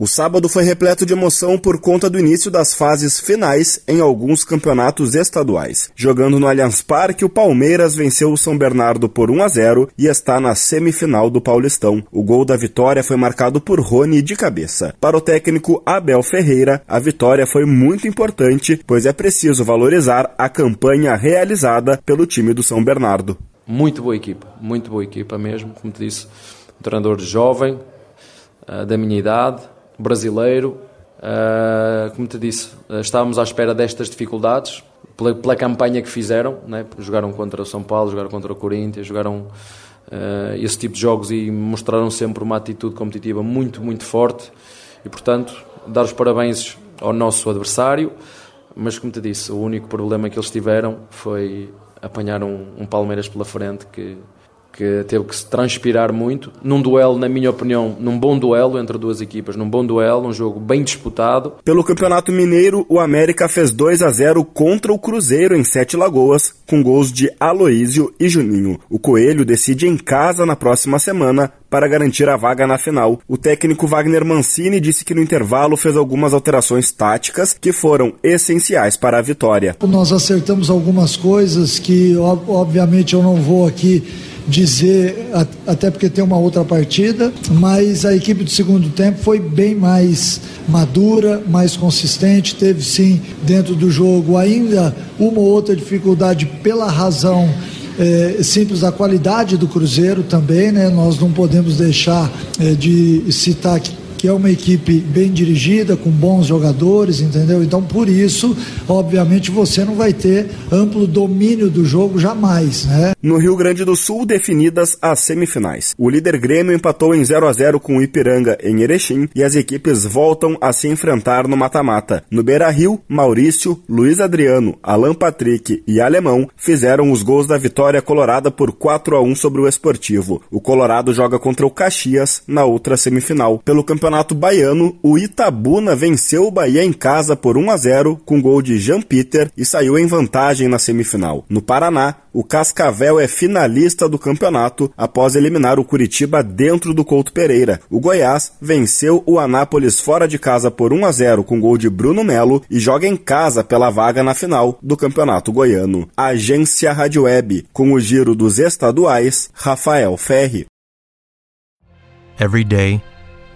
O sábado foi repleto de emoção por conta do início das fases finais em alguns campeonatos estaduais. Jogando no Allianz Parque, o Palmeiras venceu o São Bernardo por 1 a 0 e está na semifinal do Paulistão. O gol da vitória foi marcado por Rony de cabeça. Para o técnico Abel Ferreira, a vitória foi muito importante, pois é preciso valorizar a campanha realizada pelo time do São Bernardo. Muito boa equipa, muito boa equipa mesmo, como te disse, um treinador jovem, eh, da minha idade, brasileiro. Uh, como te disse, estávamos à espera destas dificuldades pela, pela campanha que fizeram. Né? Jogaram contra o São Paulo, jogaram contra o Corinthians, jogaram uh, esse tipo de jogos e mostraram sempre uma atitude competitiva muito, muito forte. E portanto, dar os parabéns ao nosso adversário. Mas, como te disse, o único problema que eles tiveram foi apanhar um, um Palmeiras pela frente que que teve que se transpirar muito. Num duelo, na minha opinião, num bom duelo entre duas equipas, num bom duelo, um jogo bem disputado. Pelo Campeonato Mineiro, o América fez 2 a 0 contra o Cruzeiro em Sete Lagoas, com gols de Aloísio e Juninho. O Coelho decide em casa na próxima semana para garantir a vaga na final. O técnico Wagner Mancini disse que no intervalo fez algumas alterações táticas que foram essenciais para a vitória. Nós acertamos algumas coisas que, obviamente, eu não vou aqui dizer, até porque tem uma outra partida, mas a equipe do segundo tempo foi bem mais madura, mais consistente, teve sim dentro do jogo ainda uma ou outra dificuldade pela razão é, simples da qualidade do Cruzeiro também, né? Nós não podemos deixar é, de citar que que é uma equipe bem dirigida, com bons jogadores, entendeu? Então, por isso, obviamente, você não vai ter amplo domínio do jogo jamais, né? No Rio Grande do Sul, definidas as semifinais. O líder Grêmio empatou em 0 a 0 com o Ipiranga em Erechim e as equipes voltam a se enfrentar no mata-mata. No Beira-Rio, Maurício, Luiz Adriano, Alan Patrick e Alemão fizeram os gols da vitória colorada por 4 a 1 sobre o Esportivo. O Colorado joga contra o Caxias na outra semifinal. Pelo campeonato Campeonato Baiano, o Itabuna venceu o Bahia em casa por 1 a 0 com gol de Jean Peter e saiu em vantagem na semifinal. No Paraná, o Cascavel é finalista do campeonato após eliminar o Curitiba dentro do Couto Pereira. O Goiás venceu o Anápolis fora de casa por 1 a 0 com gol de Bruno Melo e joga em casa pela vaga na final do Campeonato Goiano. Agência Rádio Web, com o giro dos estaduais, Rafael Ferri. Every day